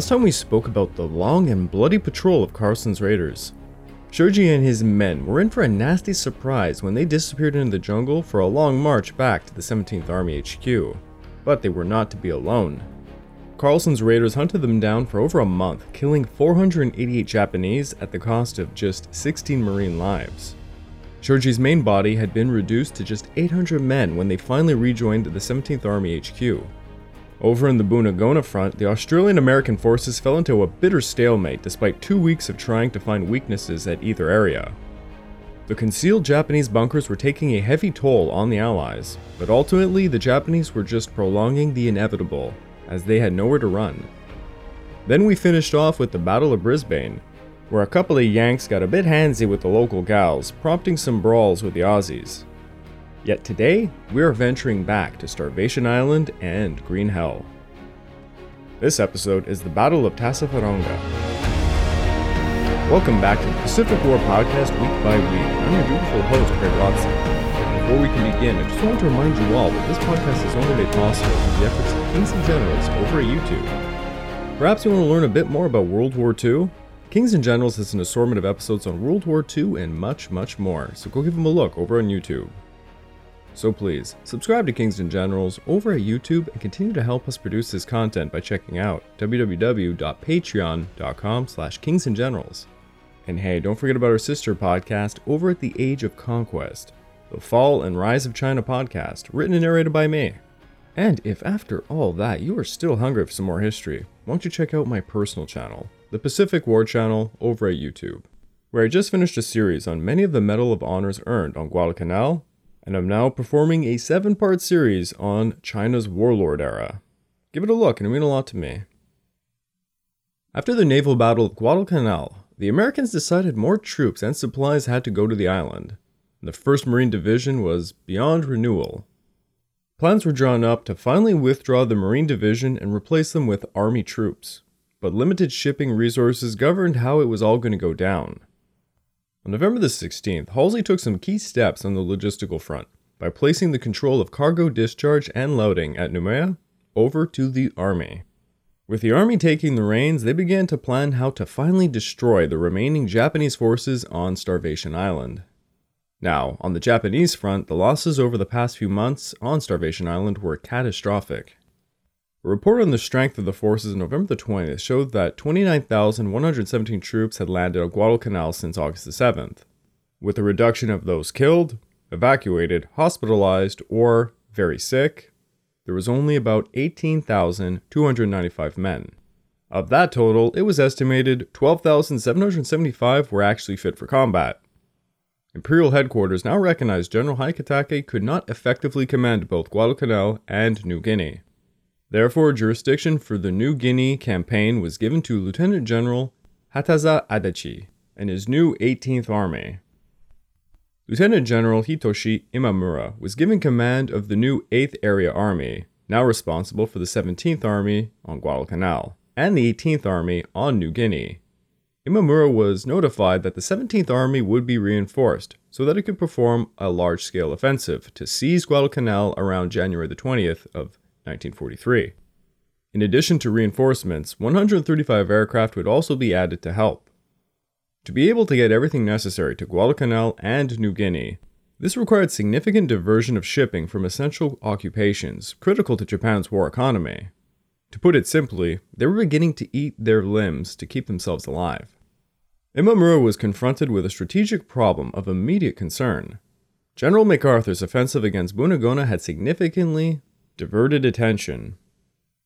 Last time we spoke about the long and bloody patrol of Carlson's raiders. Shoji and his men were in for a nasty surprise when they disappeared into the jungle for a long march back to the 17th Army HQ. But they were not to be alone. Carlson's raiders hunted them down for over a month, killing 488 Japanese at the cost of just 16 Marine lives. Shoji's main body had been reduced to just 800 men when they finally rejoined the 17th Army HQ. Over in the Buna-Gona front, the Australian American forces fell into a bitter stalemate despite two weeks of trying to find weaknesses at either area. The concealed Japanese bunkers were taking a heavy toll on the Allies, but ultimately the Japanese were just prolonging the inevitable, as they had nowhere to run. Then we finished off with the Battle of Brisbane, where a couple of Yanks got a bit handsy with the local gals, prompting some brawls with the Aussies. Yet today, we are venturing back to Starvation Island and Green Hell. This episode is the Battle of Tassafaronga. Welcome back to the Pacific War Podcast week by week. I'm your beautiful host, Craig Watson. Before we can begin, I just want to remind you all that this podcast is only made possible through the efforts of Kings and Generals over at YouTube. Perhaps you want to learn a bit more about World War II? Kings and Generals has an assortment of episodes on World War II and much, much more, so go give them a look over on YouTube. So please, subscribe to Kings and Generals over at YouTube and continue to help us produce this content by checking out www.patreon.com slash kingsandgenerals. And hey, don't forget about our sister podcast over at The Age of Conquest, the Fall and Rise of China podcast, written and narrated by me. And if after all that you are still hungry for some more history, why don't you check out my personal channel, the Pacific War channel over at YouTube, where I just finished a series on many of the Medal of Honors earned on Guadalcanal, and I'm now performing a seven part series on China's warlord era. Give it a look, and it means a lot to me. After the naval battle of Guadalcanal, the Americans decided more troops and supplies had to go to the island. The 1st Marine Division was beyond renewal. Plans were drawn up to finally withdraw the Marine Division and replace them with Army troops but limited shipping resources governed how it was all going to go down. On November the 16th, Halsey took some key steps on the logistical front by placing the control of cargo discharge and loading at Noumea over to the Army. With the Army taking the reins, they began to plan how to finally destroy the remaining Japanese forces on Starvation Island. Now, on the Japanese front, the losses over the past few months on Starvation Island were catastrophic. A report on the strength of the forces on November the 20th showed that 29,117 troops had landed on Guadalcanal since August the 7th, with a reduction of those killed, evacuated, hospitalized, or very sick. There was only about 18,295 men. Of that total, it was estimated 12,775 were actually fit for combat. Imperial headquarters now recognized General Hyakutake could not effectively command both Guadalcanal and New Guinea. Therefore, jurisdiction for the New Guinea campaign was given to Lieutenant General Hatazo Adachi and his new 18th Army. Lieutenant General Hitoshi Imamura was given command of the new 8th Area Army, now responsible for the 17th Army on Guadalcanal and the 18th Army on New Guinea. Imamura was notified that the 17th Army would be reinforced so that it could perform a large scale offensive to seize Guadalcanal around January the 20th of 1943. In addition to reinforcements, 135 aircraft would also be added to help. To be able to get everything necessary to Guadalcanal and New Guinea, this required significant diversion of shipping from essential occupations critical to Japan's war economy. To put it simply, they were beginning to eat their limbs to keep themselves alive. Imamura was confronted with a strategic problem of immediate concern. General MacArthur's offensive against Buna-Gona had significantly diverted attention.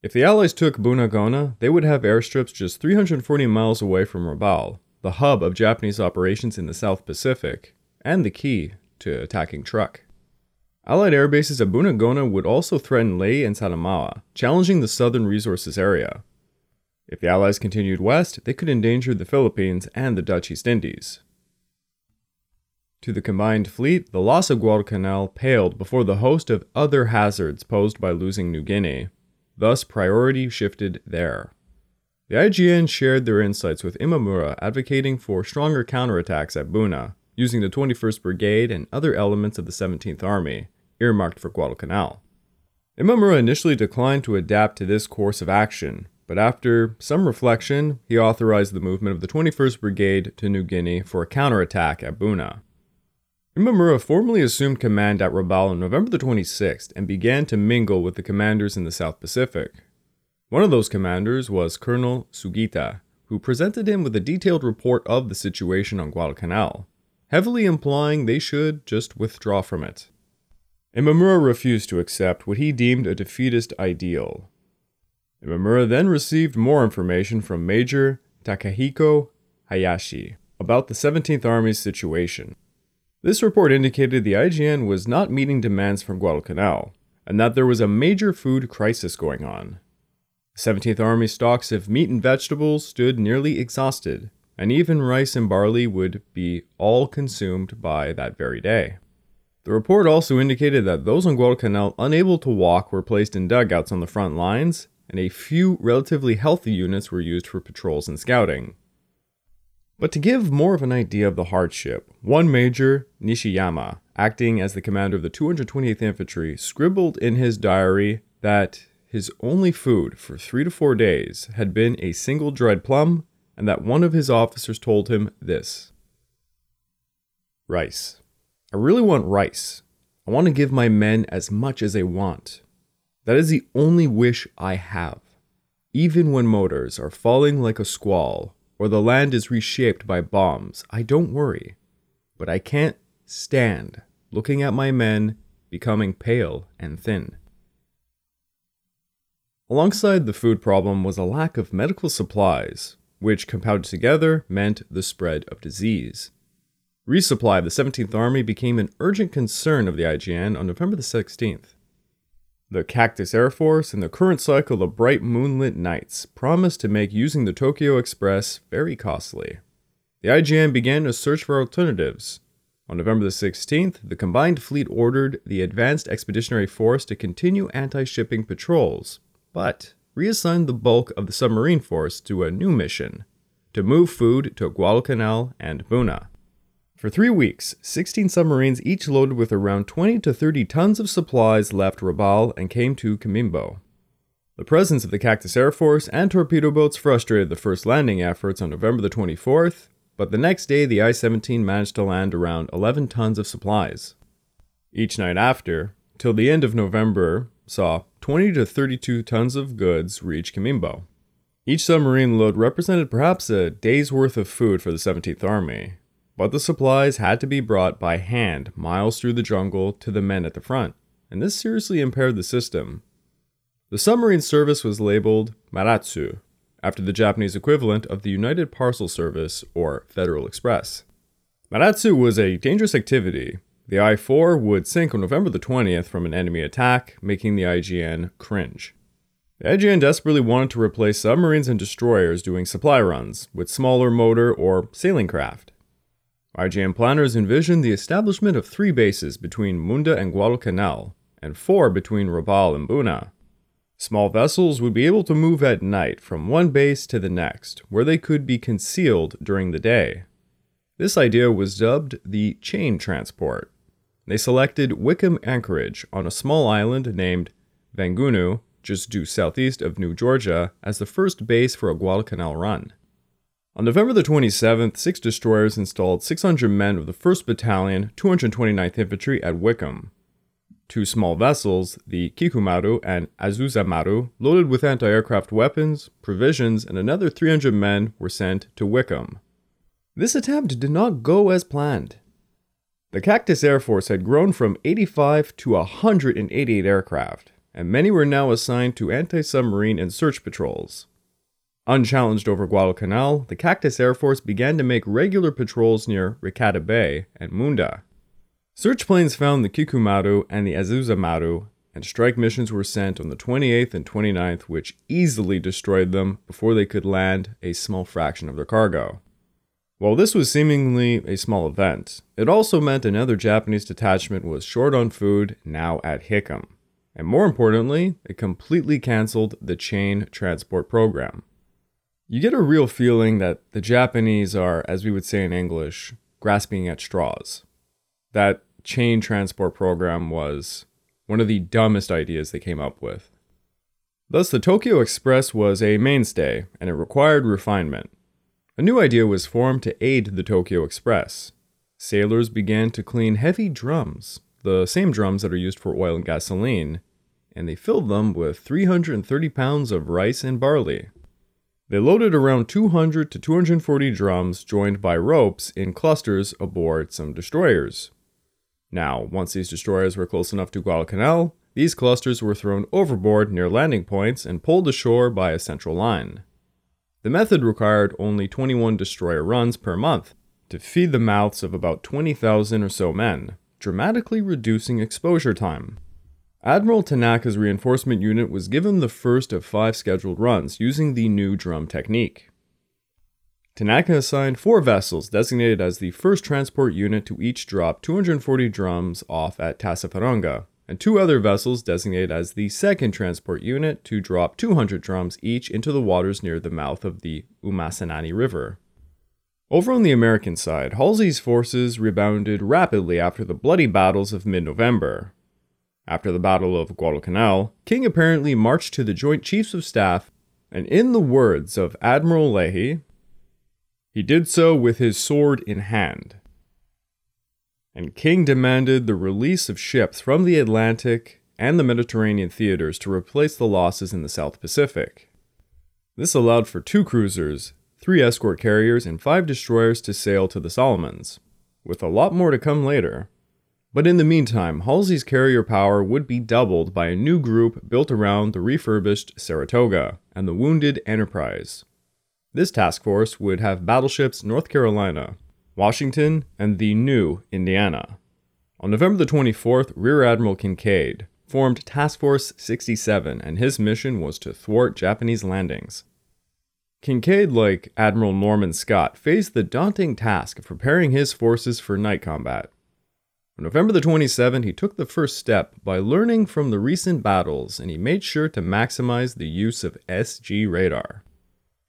If the Allies took Buna-Gona, they would have airstrips just 340 miles away from Rabaul, the hub of Japanese operations in the South Pacific, and the key to attacking Truk. Allied air bases at Buna-Gona would also threaten Lae and Salamaua, challenging the southern resources area. If the Allies continued west, they could endanger the Philippines and the Dutch East Indies. To the combined fleet, the loss of Guadalcanal paled before the host of other hazards posed by losing New Guinea. Thus, priority shifted there. The IJN shared their insights with Imamura, advocating for stronger counterattacks at Buna, using the 21st Brigade and other elements of the 17th Army, earmarked for Guadalcanal. Imamura initially declined to adapt to this course of action, but after some reflection, he authorized the movement of the 21st Brigade to New Guinea for a counterattack at Buna. Imamura formally assumed command at Rabaul on November the 26th and began to mingle with the commanders in the South Pacific. One of those commanders was Colonel Sugita, who presented him with a detailed report of the situation on Guadalcanal, heavily implying they should just withdraw from it. Imamura refused to accept what he deemed a defeatist ideal. Imamura then received more information from Major Takahiko Hayashi about the 17th Army's situation. This report indicated the IJN was not meeting demands from Guadalcanal, and that there was a major food crisis going on. The 17th Army stocks of meat and vegetables stood nearly exhausted, and even rice and barley would be all consumed by that very day. The report also indicated that those on Guadalcanal unable to walk were placed in dugouts on the front lines, and a few relatively healthy units were used for patrols and scouting. But to give more of an idea of the hardship, one Major Nishiyama, acting as the commander of the 228th Infantry, scribbled in his diary that his only food for three to four days had been a single dried plum, and that one of his officers told him this Rice. I really want rice. I want to give my men as much as they want. That is the only wish I have. Even when mortars are falling like a squall, or the land is reshaped by bombs, I don't worry. But I can't stand looking at my men becoming pale and thin. Alongside the food problem was a lack of medical supplies, which compounded together meant the spread of disease. Resupply of the 17th Army became an urgent concern of the IJN on November the 16th. The Cactus Air Force and the current cycle of bright moonlit nights promised to make using the Tokyo Express very costly. The IJN began a search for alternatives. On November the 16th, the combined fleet ordered the Advanced Expeditionary Force to continue anti shipping patrols, but reassigned the bulk of the submarine force to a new mission to move food to Guadalcanal and Buna. For three weeks, 16 submarines, each loaded with around 20 to 30 tons of supplies, left Rabaul and came to Kamimbo. The presence of the Cactus Air Force and torpedo boats frustrated the first landing efforts on November the 24th, but the next day the I 17 managed to land around 11 tons of supplies. Each night after, till the end of November, saw 20 to 32 tons of goods reach Kamimbo. Each submarine load represented perhaps a day's worth of food for the 17th Army, but the supplies had to be brought by hand miles through the jungle to the men at the front, and this seriously impaired the system. The submarine service was labeled Marutsu, after the Japanese equivalent of the United Parcel Service or Federal Express. Marutsu was a dangerous activity. The I 4 would sink on November the 20th from an enemy attack, making the IJN cringe. The IJN desperately wanted to replace submarines and destroyers doing supply runs with smaller motor or sailing craft. IJN planners envisioned the establishment of three bases between Munda and Guadalcanal, and four between Rabaul and Buna. Small vessels would be able to move at night from one base to the next, where they could be concealed during the day. This idea was dubbed the chain transport. They selected Wickham Anchorage on a small island named Vangunu, just due southeast of New Georgia, as the first base for a Guadalcanal run. On November the 27th, six destroyers installed 600 men of the 1st Battalion, 229th Infantry at Wickham. Two small vessels, the Kikumaru and Azuzamaru, loaded with anti aircraft weapons, provisions, and another 300 men were sent to Wickham. This attempt did not go as planned. The Cactus Air Force had grown from 85 to 188 aircraft, and many were now assigned to anti submarine and search patrols. Unchallenged over Guadalcanal, the Cactus Air Force began to make regular patrols near Rekata Bay and Munda. Search planes found the Kikumaru and the Azuzamaru, and strike missions were sent on the 28th and 29th, which easily destroyed them before they could land a small fraction of their cargo. While this was seemingly a small event, it also meant another Japanese detachment was short on food now at Wickham. And more importantly, it completely canceled the chain transport program. You get a real feeling that the Japanese are, as we would say in English, grasping at straws. That chain transport program was one of the dumbest ideas they came up with. Thus, the Tokyo Express was a mainstay, and it required refinement. A new idea was formed to aid the Tokyo Express. Sailors began to clean heavy drums, the same drums that are used for oil and gasoline, and they filled them with 330 pounds of rice and barley. They loaded around 200 to 240 drums joined by ropes in clusters aboard some destroyers. Now, once these destroyers were close enough to Guadalcanal, these clusters were thrown overboard near landing points and pulled ashore by a central line. The method required only 21 destroyer runs per month to feed the mouths of about 20,000 or so men, dramatically reducing exposure time. Admiral Tanaka's reinforcement unit was given the first of five scheduled runs using the new drum technique. Tanaka assigned four vessels designated as the first transport unit to each drop 240 drums off at Tassafaronga, and two other vessels designated as the second transport unit to drop 200 drums each into the waters near the mouth of the Umasani River. Over on the American side, Halsey's forces rebounded rapidly after the bloody battles of mid November, after the Battle of Guadalcanal, King apparently marched to the Joint Chiefs of Staff, and in the words of Admiral Leahy, he did so with his sword in hand. And King demanded the release of ships from the Atlantic and the Mediterranean theaters to replace the losses in the South Pacific. This allowed for two cruisers, three escort carriers, and five destroyers to sail to the Solomons, with a lot more to come later. But in the meantime, Halsey's carrier power would be doubled by a new group built around the refurbished Saratoga and the wounded Enterprise. This task force would have battleships North Carolina, Washington, and the new Indiana. On November the 24th, Rear Admiral Kinkaid formed Task Force 67, and his mission was to thwart Japanese landings. Kinkaid, like Admiral Norman Scott, faced the daunting task of preparing his forces for night combat. On November the 27th, he took the first step by learning from the recent battles and he made sure to maximize the use of SG radar.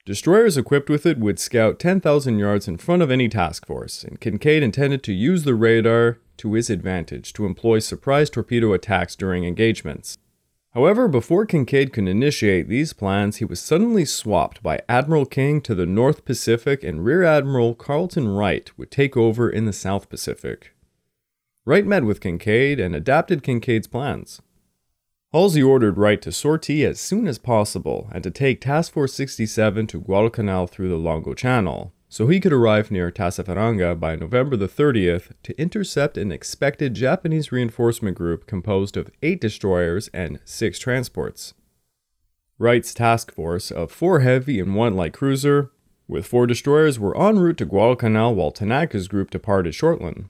Destroyers equipped with it would scout 10,000 yards in front of any task force, and Kinkaid intended to use the radar to his advantage to employ surprise torpedo attacks during engagements. However, before Kinkaid could initiate these plans, he was suddenly swapped by Admiral King to the North Pacific, and Rear Admiral Carleton Wright would take over in the South Pacific. Wright met with Kinkaid and adapted Kinkaid's plans. Halsey ordered Wright to sortie as soon as possible and to take Task Force 67 to Guadalcanal through the Lengo Channel, so he could arrive near Tassafaronga by November the 30th to intercept an expected Japanese reinforcement group composed of eight destroyers and six transports. Wright's task force of four heavy and one light cruiser, with four destroyers, were en route to Guadalcanal while Tanaka's group departed Shortland.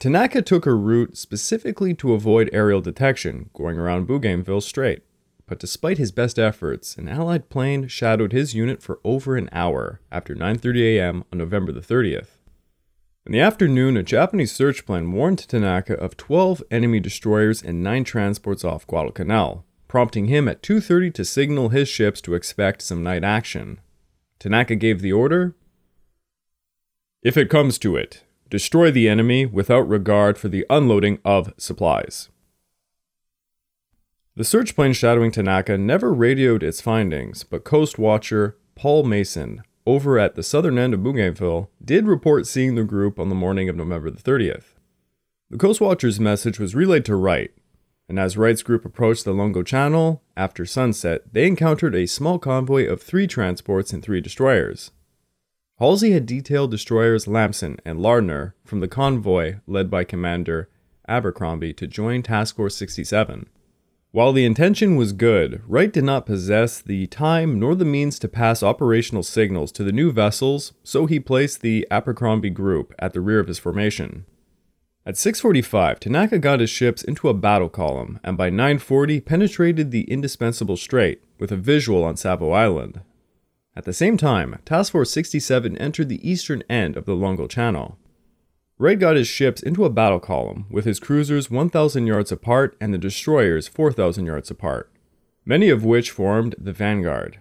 Tanaka took a route specifically to avoid aerial detection, going around Bougainville Strait. But despite his best efforts, an Allied plane shadowed his unit for over an hour after 9:30 a.m. on November the 30th. In the afternoon, a Japanese search plane warned Tanaka of 12 enemy destroyers and 9 transports off Guadalcanal, prompting him at 2:30 to signal his ships to expect some night action. Tanaka gave the order, "If it comes to it, destroy the enemy without regard for the unloading of supplies. The search plane shadowing Tanaka never radioed its findings, but Coast Watcher Paul Mason, over at the southern end of Bougainville, did report seeing the group on the morning of November the 30th. The Coast Watcher's message was relayed to Wright, and as Wright's group approached the Lengo Channel after sunset, they encountered a small convoy of three transports and three destroyers. Halsey had detailed destroyers Lamson and Lardner from the convoy led by Commander Abercrombie to join Task Force 67. While the intention was good, Wright did not possess the time nor the means to pass operational signals to the new vessels, so he placed the Abercrombie group at the rear of his formation. At 6:45, Tanaka got his ships into a battle column and by 9:40 penetrated the indispensable strait with a visual on Savo Island. At the same time, Task Force 67 entered the eastern end of the Lengo Channel. Wright got his ships into a battle column, with his cruisers 1,000 yards apart and the destroyers 4,000 yards apart, many of which formed the vanguard.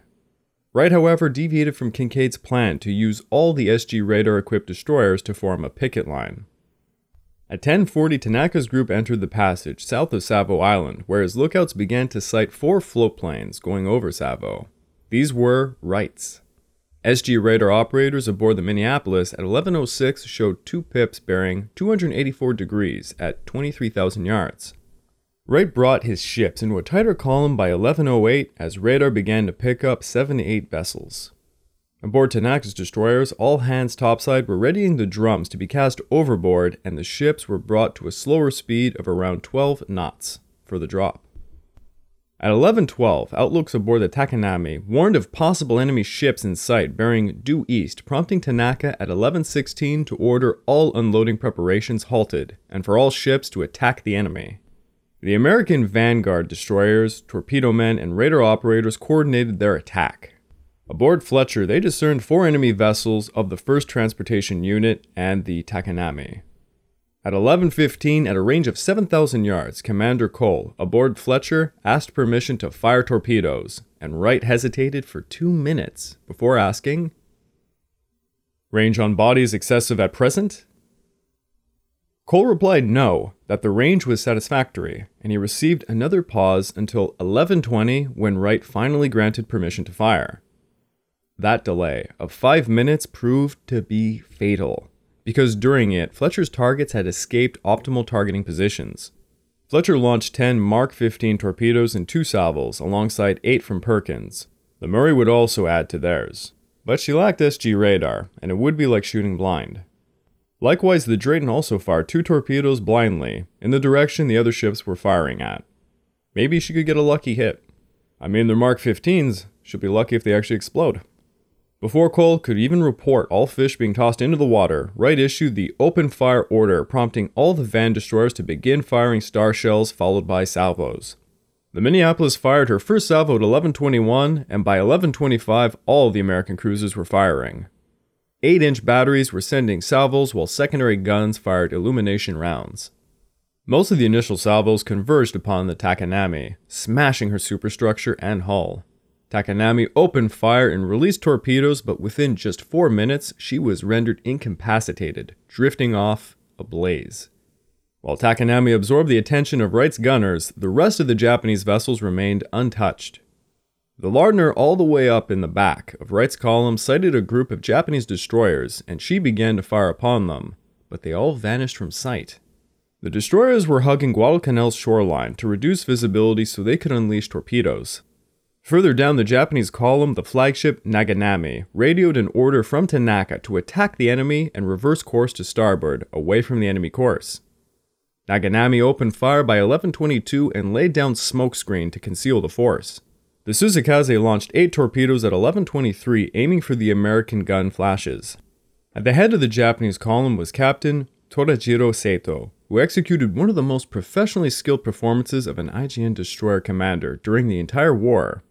Wright, however, deviated from Kinkaid's plan to use all the SG radar equipped destroyers to form a picket line. At 1040, Tanaka's group entered the passage south of Savo Island, where his lookouts began to sight four float planes going over Savo. These were Wright's. SG radar operators aboard the Minneapolis at 1106 showed two pips bearing 284 degrees at 23,000 yards. Wright brought his ships into a tighter column by 1108 as radar began to pick up 7 to 8 vessels. Aboard Tanaka's destroyers, all hands topside were readying the drums to be cast overboard, and the ships were brought to a slower speed of around 12 knots for the drop. At 11:12, outlooks aboard the Takanami warned of possible enemy ships in sight bearing due east, prompting Tanaka at 11:16 to order all unloading preparations halted and for all ships to attack the enemy. The American Vanguard destroyers, torpedo men, and radar operators coordinated their attack. Aboard Fletcher, they discerned four enemy vessels of the 1st Transportation Unit and the Takanami. At 11:15 at a range of 7,000 yards, Commander Cole, aboard Fletcher, asked permission to fire torpedoes, and Wright hesitated for 2 minutes before asking, "Range on bodies excessive at present?" Cole replied no, that the range was satisfactory, and he received another pause until 11:20 when Wright finally granted permission to fire. That delay of five minutes proved to be fatal, because during it, Fletcher's targets had escaped optimal targeting positions. Fletcher launched 10 Mark 15 torpedoes and two salvos, alongside 8 from Perkins. The Murray would also add to theirs. But she lacked SG radar, and it would be like shooting blind. Likewise, the Drayton also fired two torpedoes blindly, in the direction the other ships were firing at. Maybe she could get a lucky hit. I mean, they're Mark 15s, she'll be lucky if they actually explode. Before Cole could even report all fish being tossed into the water, Wright issued the open fire order, prompting all the van destroyers to begin firing star shells followed by salvos. The Minneapolis fired her first salvo at 11:21, and by 11:25, all the American cruisers were firing. 8-inch batteries were sending salvos while secondary guns fired illumination rounds. Most of the initial salvos converged upon the Takanami, smashing her superstructure and hull. Takanami opened fire and released torpedoes, but within just four minutes, she was rendered incapacitated, drifting off ablaze. While Takanami absorbed the attention of Wright's gunners, the rest of the Japanese vessels remained untouched. The Lardner, all the way up in the back of Wright's column, sighted a group of Japanese destroyers, and she began to fire upon them, but they all vanished from sight. The destroyers were hugging Guadalcanal's shoreline to reduce visibility so they could unleash torpedoes. Further down the Japanese column, the flagship Naganami radioed an order from Tanaka to attack the enemy and reverse course to starboard, away from the enemy course. Naganami opened fire by 1122 and laid down smokescreen to conceal the force. The Suzukaze launched 8 torpedoes at 1123, aiming for the American gun flashes. At the head of the Japanese column was Captain Torajiro Seto, who executed one of the most professionally skilled performances of an IJN destroyer commander during the entire war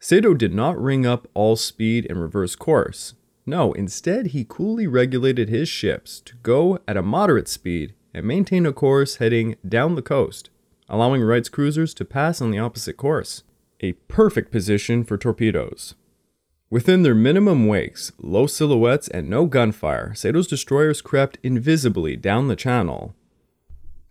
Seto did not ring up all speed and reverse course. No, instead, he coolly regulated his ships to go at a moderate speed and maintain a course heading down the coast, allowing Wright's cruisers to pass on the opposite course. A perfect position for torpedoes. Within their minimum wakes, low silhouettes, and no gunfire, Seto's destroyers crept invisibly down the channel,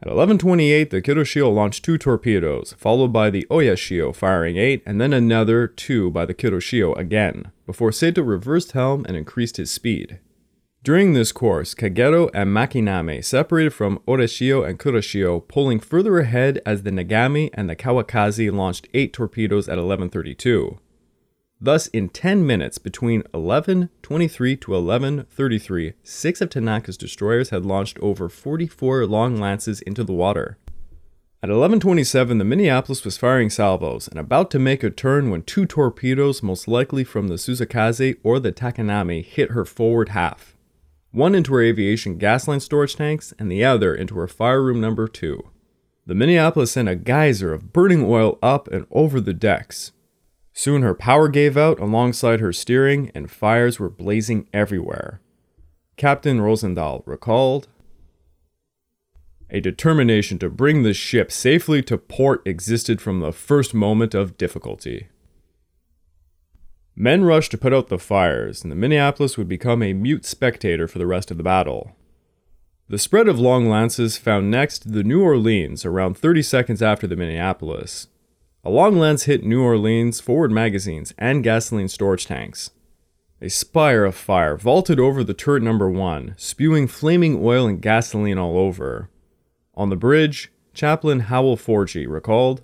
at 11:28, the Kuroshio launched two torpedoes, followed by the Oyashio firing eight, and then another two by the Kuroshio again, before Seto reversed helm and increased his speed. During this course, Kagero and Makinami separated from Oyashio and Kuroshio, pulling further ahead as the Nagami and the Kawakaze launched eight torpedoes at 11:32. Thus, in 10 minutes between 11:23 to 11:33, six of Tanaka's destroyers had launched over 44 long lances into the water. At 11:27, the Minneapolis was firing salvos and about to make a turn when two torpedoes, most likely from the Suzukaze or the Takanami, hit her forward half. One into her aviation gasline storage tanks, and the other into her fire room number two. The Minneapolis sent a geyser of burning oil up and over the decks, Soon her power gave out alongside her steering, and fires were blazing everywhere. Captain Rosendahl recalled A determination to bring the ship safely to port existed from the first moment of difficulty. Men rushed to put out the fires, and the Minneapolis would become a mute spectator for the rest of the battle. The spread of long lances found next the New Orleans around 30 seconds after the Minneapolis. A long lance hit New Orleans forward magazines and gasoline storage tanks. A spire of fire vaulted over the turret number one, spewing flaming oil and gasoline all over. On the bridge, Chaplain Howell Forgy recalled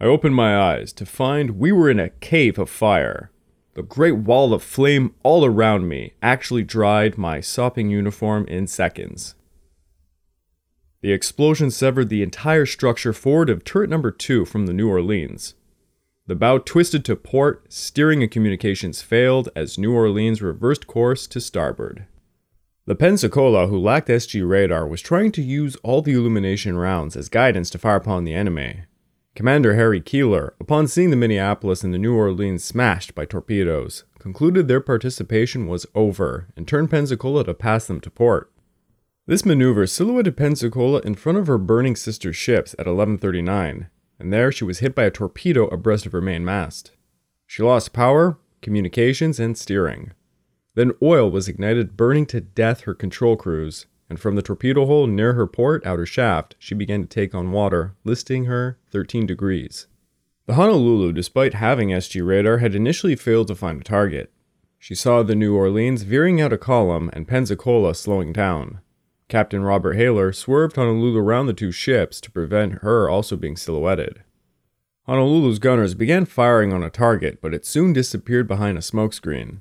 I opened my eyes to find we were in a cave of fire. The great wall of flame all around me actually dried my sopping uniform in seconds. The explosion severed the entire structure forward of turret number 2 from the New Orleans. The bow twisted to port, steering and communications failed as New Orleans reversed course to starboard. The Pensacola, who lacked SG radar, was trying to use all the illumination rounds as guidance to fire upon the enemy. Commander Harry Keeler, upon seeing the Minneapolis and the New Orleans smashed by torpedoes, concluded their participation was over and turned Pensacola to pass them to port. This maneuver silhouetted Pensacola in front of her burning sister ships at 1139, and there she was hit by a torpedo abreast of her main mast. She lost power, communications, and steering. Then oil was ignited, burning to death her control crews, and from the torpedo hole near her port outer shaft, she began to take on water, listing her 13 degrees. The Honolulu, despite having SG radar, had initially failed to find a target. She saw the New Orleans veering out a column and Pensacola slowing down. Captain Robert Hayler swerved Honolulu around the two ships to prevent her also being silhouetted. Honolulu's gunners began firing on a target, but it soon disappeared behind a smokescreen.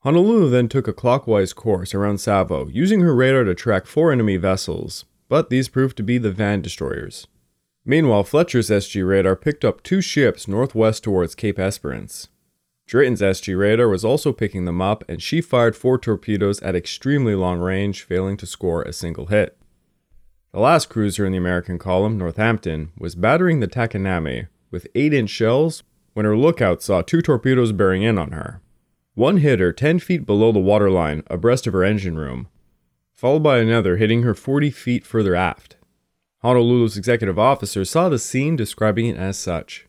Honolulu then took a clockwise course around Savo, using her radar to track four enemy vessels, but these proved to be the van destroyers. Meanwhile, Fletcher's SG radar picked up two ships northwest towards Cape Esperance. Drayton's SG radar was also picking them up, and she fired four torpedoes at extremely long range, failing to score a single hit. The last cruiser in the American column, Northampton, was battering the Takanami with 8 inch shells when her lookout saw two torpedoes bearing in on her. One hit her 10 feet below the waterline, abreast of her engine room, followed by another hitting her 40 feet further aft. Honolulu's executive officer saw the scene, describing it as such.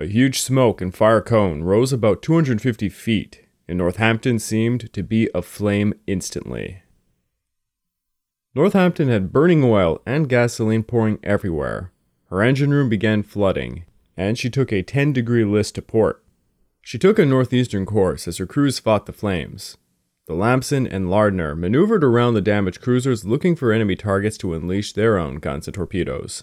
A huge smoke and fire cone rose about 250 feet, and Northampton seemed to be aflame instantly. Northampton had burning oil and gasoline pouring everywhere. Her engine room began flooding, and she took a 10 degree list to port. She took a northeastern course as her crews fought the flames. The Lamson and Lardner maneuvered around the damaged cruisers looking for enemy targets to unleash their own guns and torpedoes.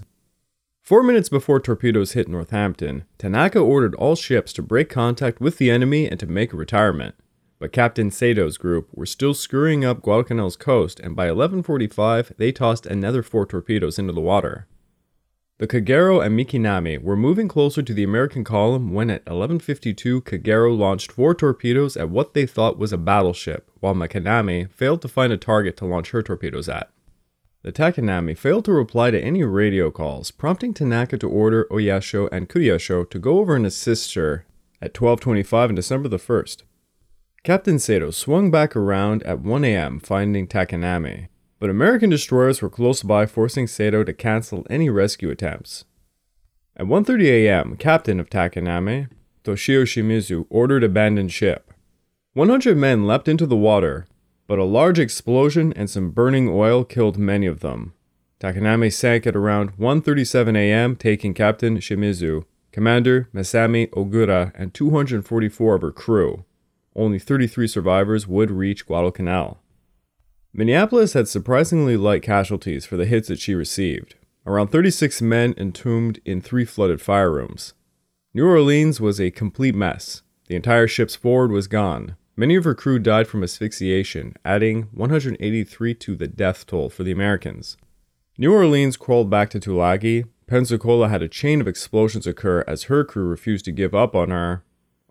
Four minutes before torpedoes hit Northampton, Tanaka ordered all ships to break contact with the enemy and to make a retirement. But Captain Sato's group were still scurrying up Guadalcanal's coast, and by 1145 they tossed another four torpedoes into the water. The Kagero and Makinami were moving closer to the American column when at 1152 Kagero launched four torpedoes at what they thought was a battleship, while Makinami failed to find a target to launch her torpedoes at. The Takanami failed to reply to any radio calls, prompting Tanaka to order Oyashio and Kuroshio to go over and assist her at 12:25 on December the 1st. Captain Sato swung back around at 1 a.m., finding Takanami, but American destroyers were close by, forcing Sato to cancel any rescue attempts. At 1:30 a.m., Captain of Takanami, Toshio Shimizu, ordered abandoned ship. 100 men leapt into the water, but a large explosion and some burning oil killed many of them. Takanami sank at around 1:37 a.m., taking Captain Shimizu, Commander Masami Ogura, and 244 of her crew. Only 33 survivors would reach Guadalcanal. Minneapolis had surprisingly light casualties for the hits that she received. Around 36 men entombed in three flooded fire rooms. New Orleans was a complete mess. The entire ship's forward was gone, Many of her crew died from asphyxiation, adding 183 to the death toll for the Americans. New Orleans crawled back to Tulagi. Pensacola had a chain of explosions occur as her crew refused to give up on her.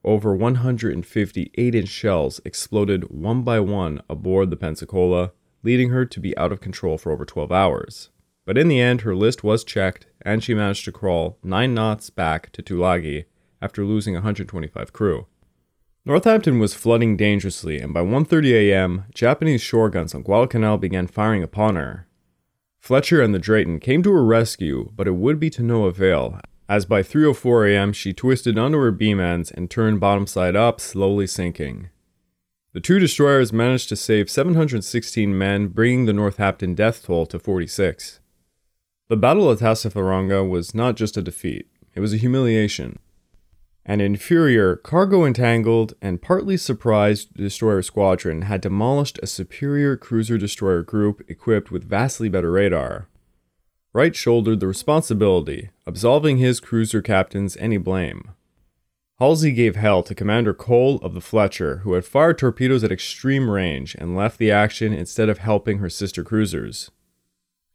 Over 150 8 inch shells exploded one by one aboard the Pensacola, leading her to be out of control for over 12 hours. But in the end, her list was checked, and she managed to crawl 9 knots back to Tulagi after losing 125 crew. Northampton was flooding dangerously, and by 1:30 a.m., Japanese shore guns on Guadalcanal began firing upon her. Fletcher and the Drayton came to her rescue, but it would be to no avail, as by 3:04 a.m. she twisted onto her beam ends and turned bottom side up, slowly sinking. The two destroyers managed to save 716 men, bringing the Northampton death toll to 46. The Battle of Tassafaronga was not just a defeat, it was a humiliation. An inferior, cargo entangled, and partly surprised destroyer squadron had demolished a superior cruiser destroyer group equipped with vastly better radar. Wright shouldered the responsibility, absolving his cruiser captains any blame. Halsey gave hell to Commander Cole of the Fletcher, who had fired torpedoes at extreme range and left the action instead of helping her sister cruisers.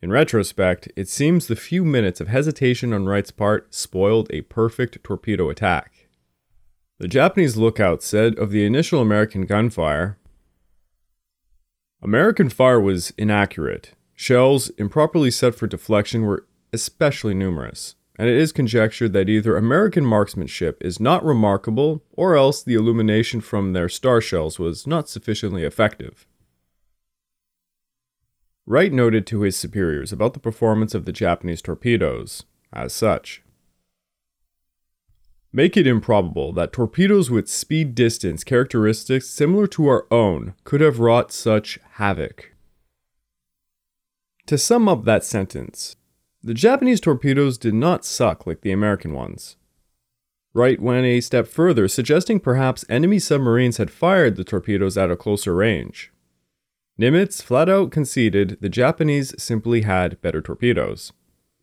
In retrospect, it seems the few minutes of hesitation on Wright's part spoiled a perfect torpedo attack. The Japanese lookout said of the initial American gunfire American fire was inaccurate. Shells improperly set for deflection were especially numerous and it is conjectured that either American marksmanship is not remarkable or else the illumination from their star shells was not sufficiently effective. Wright noted to his superiors about the performance of the Japanese torpedoes, as such. Make it improbable that torpedoes with speed distance characteristics similar to our own could have wrought such havoc. To sum up that sentence, the Japanese torpedoes did not suck like the American ones. Wright went a step further, suggesting perhaps enemy submarines had fired the torpedoes at a closer range. Nimitz flat out conceded the Japanese simply had better torpedoes.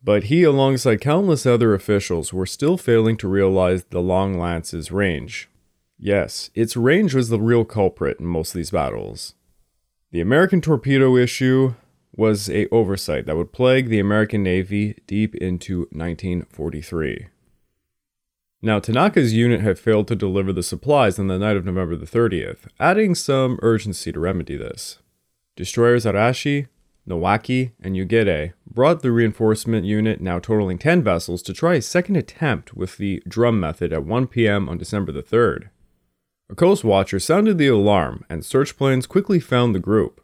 But he, alongside countless other officials, were still failing to realize the Long Lance's range. Yes, its range was the real culprit in most of these battles. The American torpedo issue was a oversight that would plague the American Navy deep into 1943. Now, Tanaka's unit had failed to deliver the supplies on the night of November the 30th, adding some urgency to remedy this. Destroyers Arashi, Nowaki, and Yugure brought the reinforcement unit, now totaling 10 vessels, to try a second attempt with the drum method at 1 p.m. on December the 3rd. A coast watcher sounded the alarm, and search planes quickly found the group.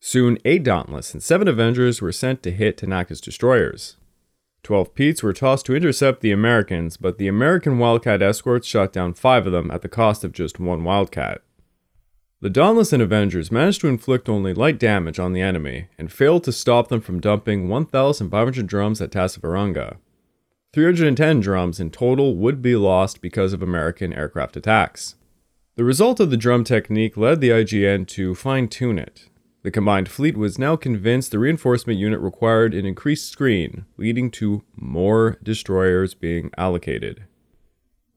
Soon, eight Dauntless and seven Avengers were sent to hit Tanaka's destroyers. Twelve Petes were tossed to intercept the Americans, but the American Wildcat escorts shot down five of them at the cost of just one Wildcat. The Dauntless and Avengers managed to inflict only light damage on the enemy and failed to stop them from dumping 1,500 drums at Tassafaronga. 310 drums in total would be lost because of American aircraft attacks. The result of the drum technique led the IJN to fine tune it, the combined fleet was now convinced the reinforcement unit required an increased screen, leading to more destroyers being allocated.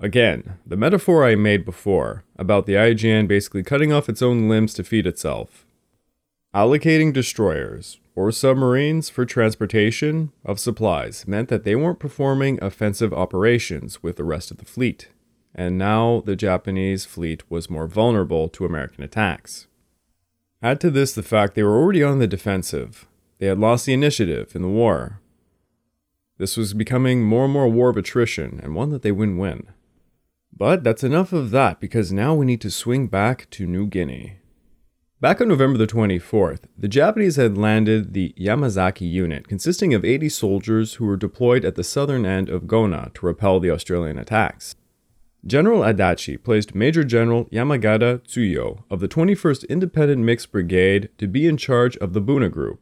Again, the metaphor I made before about the IJN basically cutting off its own limbs to feed itself. Allocating destroyers or submarines for transportation of supplies meant that they weren't performing offensive operations with the rest of the fleet, and now the Japanese fleet was more vulnerable to American attacks. Add to this the fact they were already on the defensive. They had lost the initiative in the war. This was becoming more and more a war of attrition, and one that they wouldn't win. But that's enough of that because now we need to swing back to New Guinea. Back on November the 24th, the Japanese had landed the Yamazaki unit, consisting of 80 soldiers who were deployed at the southern end of Gona to repel the Australian attacks. General Adachi placed Major General Yamagata Tsuyuo of the 21st Independent Mixed Brigade to be in charge of the Buna Group.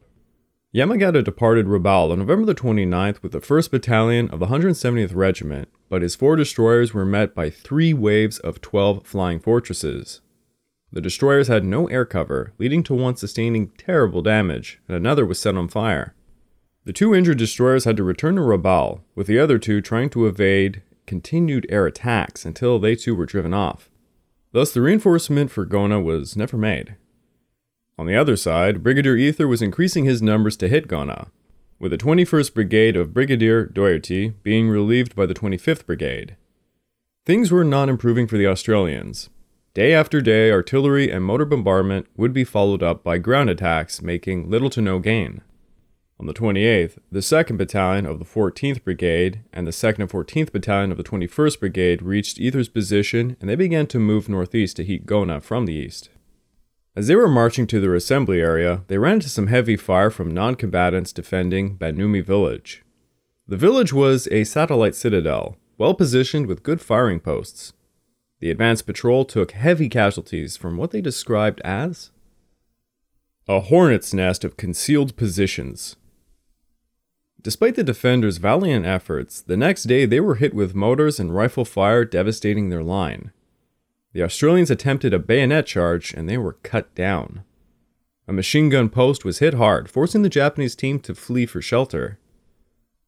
Yamagata departed Rabaul on November the 29th with the 1st Battalion of the 170th Regiment, but his four destroyers were met by three waves of 12 flying fortresses. The destroyers had no air cover, leading to one sustaining terrible damage, and another was set on fire. The two injured destroyers had to return to Rabaul, with the other two trying to evade continued air attacks until they too were driven off. Thus, the reinforcement for Gona was never made. On the other side, Brigadier Eather was increasing his numbers to hit Gona, with the 21st Brigade of Brigadier Dougherty being relieved by the 25th Brigade. Things were not improving for the Australians. Day after day, artillery and mortar bombardment would be followed up by ground attacks, making little to no gain. On the 28th, the 2nd Battalion of the 14th Brigade and the 2nd and 14th Battalion of the 21st Brigade reached Eather's position and they began to move northeast to heat Gona from the east. As they were marching to their assembly area, they ran into some heavy fire from non combatants defending Banumi village. The village was a satellite citadel, well positioned with good firing posts. The advance patrol took heavy casualties from what they described as a hornet's nest of concealed positions. Despite the defenders' valiant efforts, the next day they were hit with mortars and rifle fire devastating their line. The Australians attempted a bayonet charge and they were cut down. A machine gun post was hit hard, forcing the Japanese team to flee for shelter.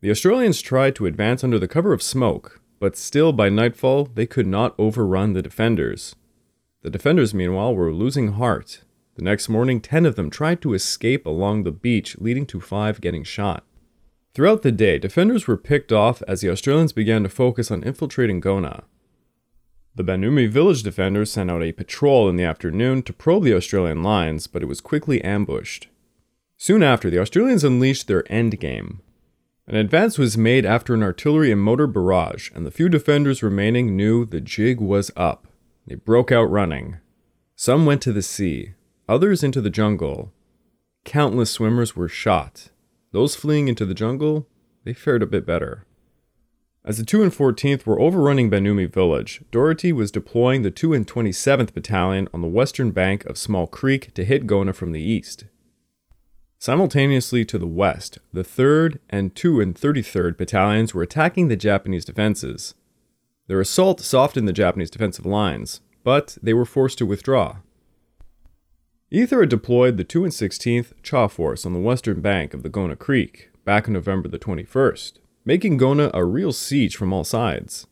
The Australians tried to advance under the cover of smoke, but still by nightfall they could not overrun the defenders. The defenders, meanwhile, were losing heart. The next morning, ten of them tried to escape along the beach, leading to five getting shot. Throughout the day, defenders were picked off as the Australians began to focus on infiltrating Gona. The Banumi village defenders sent out a patrol in the afternoon to probe the Australian lines, but it was quickly ambushed. Soon after, the Australians unleashed their endgame. An advance was made after an artillery and mortar barrage, and the few defenders remaining knew the jig was up. They broke out running. Some went to the sea, others into the jungle. Countless swimmers were shot. Those fleeing into the jungle, they fared a bit better. As the 2 and 14th were overrunning Banumi village, Dougherty was deploying the 2 and 27th Battalion on the western bank of Small Creek to hit Gona from the east. Simultaneously to the west, the 3rd and 2 and 33rd Battalions were attacking the Japanese defenses. Their assault softened the Japanese defensive lines, but they were forced to withdraw. Eather had deployed the 2 and 16th Cha Force on the western bank of the Gona Creek back on November the 21st making Gona a real siege from all sides.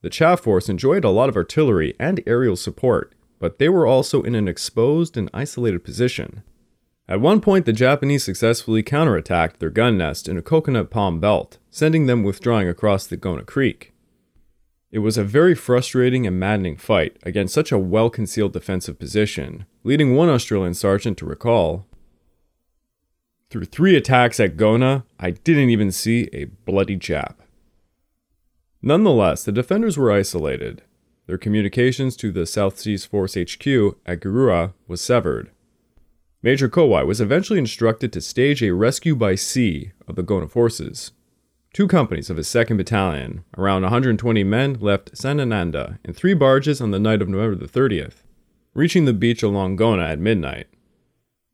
The Cha force enjoyed a lot of artillery and aerial support, but they were also in an exposed and isolated position. At one point, the Japanese successfully counterattacked their gun nest in a coconut palm belt, sending them withdrawing across the Gona Creek. It was a very frustrating and maddening fight against such a well concealed defensive position, leading one Australian sergeant to recall through three attacks at Gona, I didn't even see a bloody Jap. Nonetheless, the defenders were isolated. Their communications to the South Seas Force HQ at Giruwa was severed. Major Kowai was eventually instructed to stage a rescue by sea of the Gona forces. Two companies of his 2nd Battalion, around 120 men, left Sanananda in three barges on the night of November the 30th, reaching the beach along Gona at midnight.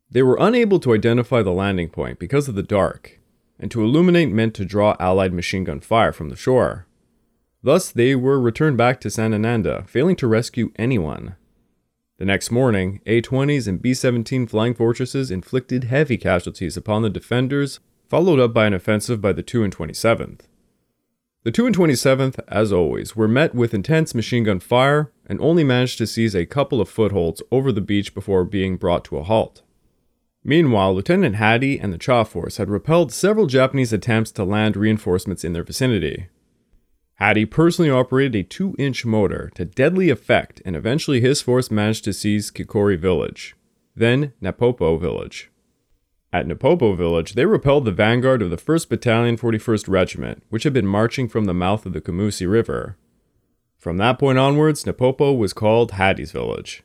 They were unable to identify the landing point because of the dark, and to illuminate meant to draw Allied machine gun fire from the shore. Thus, they were returned back to Sanananda, failing to rescue anyone. The next morning, A 20s and B 17 flying fortresses inflicted heavy casualties upon the defenders, followed up by an offensive by the 2 and 27th. The 2 and 27th, as always, were met with intense machine gun fire and only managed to seize a couple of footholds over the beach before being brought to a halt. Meanwhile, Lieutenant Haddy and the Cha Force had repelled several Japanese attempts to land reinforcements in their vicinity. Haddy personally operated a 2 inch mortar to deadly effect, and eventually his force managed to seize Kikori village, then Napopo village. At Napopo village, they repelled the vanguard of the 1st Battalion 41st Regiment, which had been marching from the mouth of the Kumusi River. From that point onwards, Napopo was called Haddy's village.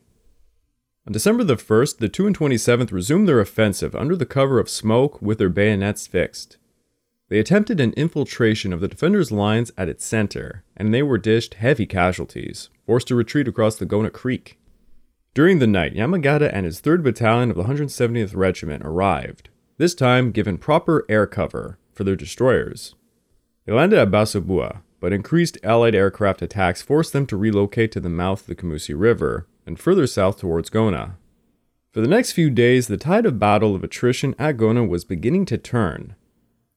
On December the 1st, the 2 and 27th resumed their offensive under the cover of smoke with their bayonets fixed. They attempted an infiltration of the defenders' lines at its center, and they were dished heavy casualties, forced to retreat across the Gona Creek. During the night, Yamagata and his 3rd Battalion of the 170th Regiment arrived, this time given proper air cover for their destroyers. They landed at Basabua, but increased Allied aircraft attacks forced them to relocate to the mouth of the Kumusi River, and further south towards Gona. For the next few days, the tide of battle of attrition at Gona was beginning to turn.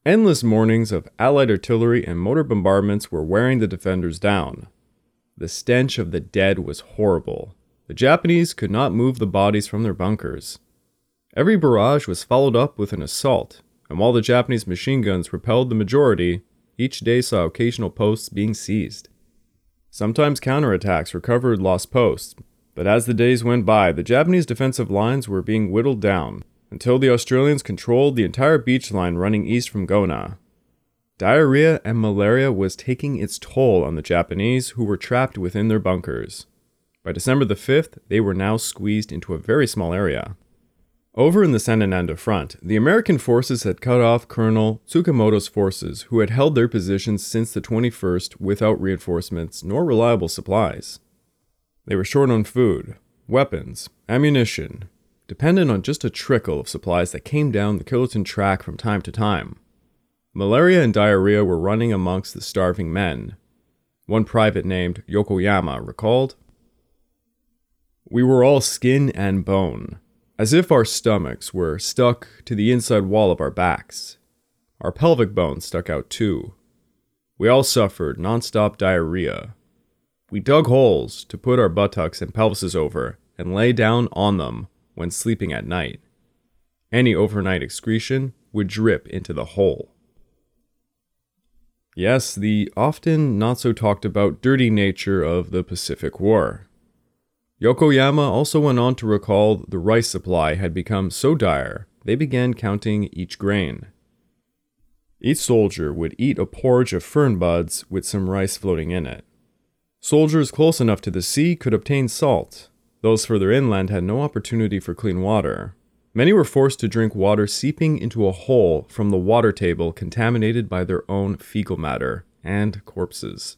Endless mornings of Allied artillery and mortar bombardments were wearing the defenders down. The stench of the dead was horrible. The Japanese could not move the bodies from their bunkers. Every barrage was followed up with an assault, and while the Japanese machine guns repelled the majority, each day saw occasional posts being seized. Sometimes counterattacks recovered lost posts, but as the days went by, the Japanese defensive lines were being whittled down until the Australians controlled the entire beach line running east from Gona. Diarrhea and malaria was taking its toll on the Japanese who were trapped within their bunkers. By December the 5th, they were now squeezed into a very small area. Over in the Sanananda front, the American forces had cut off Colonel Tsukamoto's forces, who had held their positions since the 21st without reinforcements nor reliable supplies. They were short on food, weapons, ammunition, dependent on just a trickle of supplies that came down the Killerton track from time to time. Malaria and diarrhea were running amongst the starving men. One private named Yokoyama recalled We were all skin and bone, as if our stomachs were stuck to the inside wall of our backs. Our pelvic bones stuck out too. We all suffered nonstop diarrhea. We dug holes to put our buttocks and pelvises over and lay down on them when sleeping at night. Any overnight excretion would drip into the hole. Yes, the often not so talked about dirty nature of the Pacific War. Yokoyama also went on to recall the rice supply had become so dire they began counting each grain. Each soldier would eat a porridge of fern buds with some rice floating in it. Soldiers close enough to the sea could obtain salt, those further inland had no opportunity for clean water. Many were forced to drink water seeping into a hole from the water table contaminated by their own fecal matter and corpses.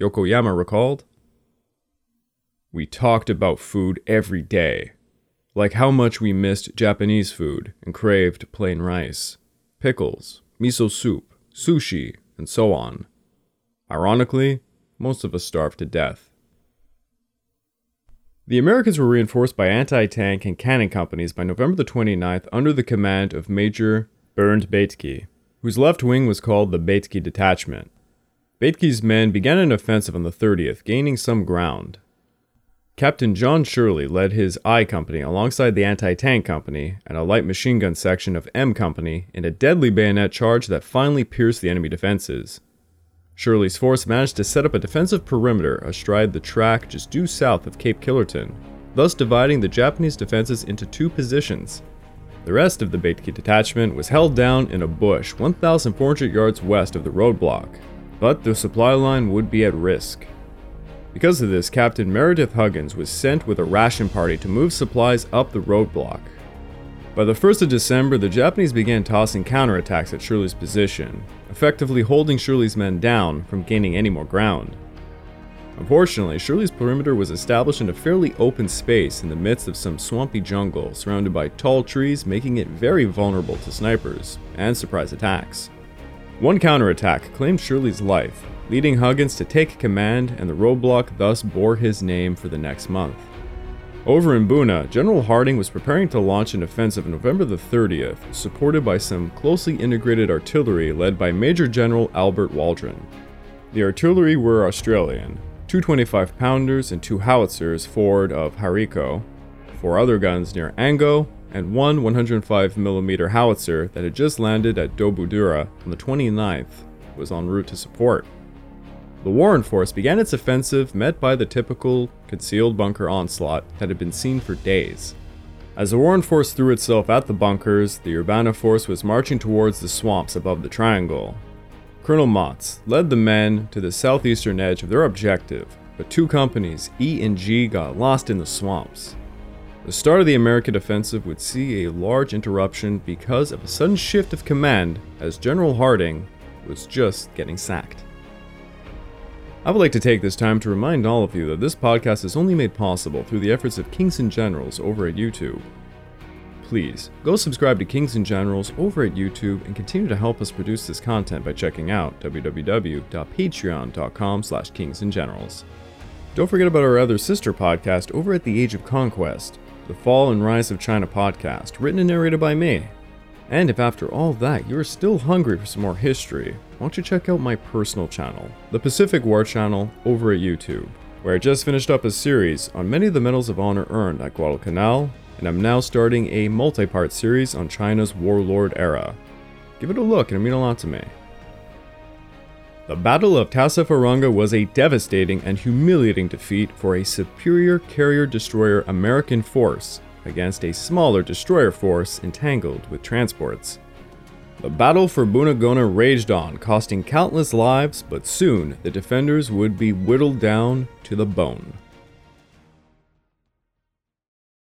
Yokoyama recalled We talked about food every day, like how much we missed Japanese food and craved plain rice, pickles, miso soup, sushi, and so on. Ironically, most of us starved to death. The Americans were reinforced by anti tank and cannon companies by November the 29th under the command of Major Bernd Baetcke, whose left wing was called the Baetcke Detachment. Baetcke's men began an offensive on the 30th, gaining some ground. Captain John Shirley led his I Company alongside the anti tank company and a light machine gun section of M Company in a deadly bayonet charge that finally pierced the enemy defenses. Shirley's force managed to set up a defensive perimeter astride the track just due south of Cape Killerton, thus dividing the Japanese defenses into two positions. The rest of the Baetcke detachment was held down in a bush 1,400 yards west of the roadblock, but the supply line would be at risk. Because of this, Captain Meredith Huggins was sent with a ration party to move supplies up the roadblock. By the 1st of December, the Japanese began tossing counterattacks at Shirley's position, effectively holding Shirley's men down from gaining any more ground. Unfortunately, Shirley's perimeter was established in a fairly open space in the midst of some swampy jungle surrounded by tall trees, making it very vulnerable to snipers and surprise attacks. One counterattack claimed Shirley's life, leading Huggins to take command, and the roadblock thus bore his name for the next month. Over in Buna, General Harding was preparing to launch an offensive November the 30th, supported by some closely integrated artillery led by Major General Albert Waldron. The artillery were Australian, two 25 pounders and two howitzers forward of Hariko, four other guns near Ango, and one 105mm howitzer that had just landed at Dobudura on the 29th was en route to support. The Warren Force began its offensive met by the typical concealed bunker onslaught that had been seen for days. As the Warren Force threw itself at the bunkers, the Urbana Force was marching towards the swamps above the triangle. Colonel Motz led the men to the southeastern edge of their objective, but two companies, E and G, got lost in the swamps. The start of the American offensive would see a large interruption because of a sudden shift of command as General Harding was just getting sacked. I would like to take this time to remind all of you that this podcast is only made possible through the efforts of Kings and Generals over at YouTube. Please, go subscribe to Kings and Generals over at YouTube and continue to help us produce this content by checking out www.patreon.com slash kingsandgenerals. Don't forget about our other sister podcast over at The Age of Conquest, the Fall and Rise of China podcast, written and narrated by me, and if after all that you're still hungry for some more history, why don't you check out my personal channel, the Pacific War channel, over at YouTube, where I just finished up a series on many of the medals of honor earned at Guadalcanal, and I'm now starting a multi part series on China's warlord era. Give it a look, and it means a lot to me. The Battle of Tassafaronga was a devastating and humiliating defeat for a superior carrier destroyer American force against a smaller destroyer force entangled with transports. The battle for Buna-Gona raged on, costing countless lives, but soon the defenders would be whittled down to the bone.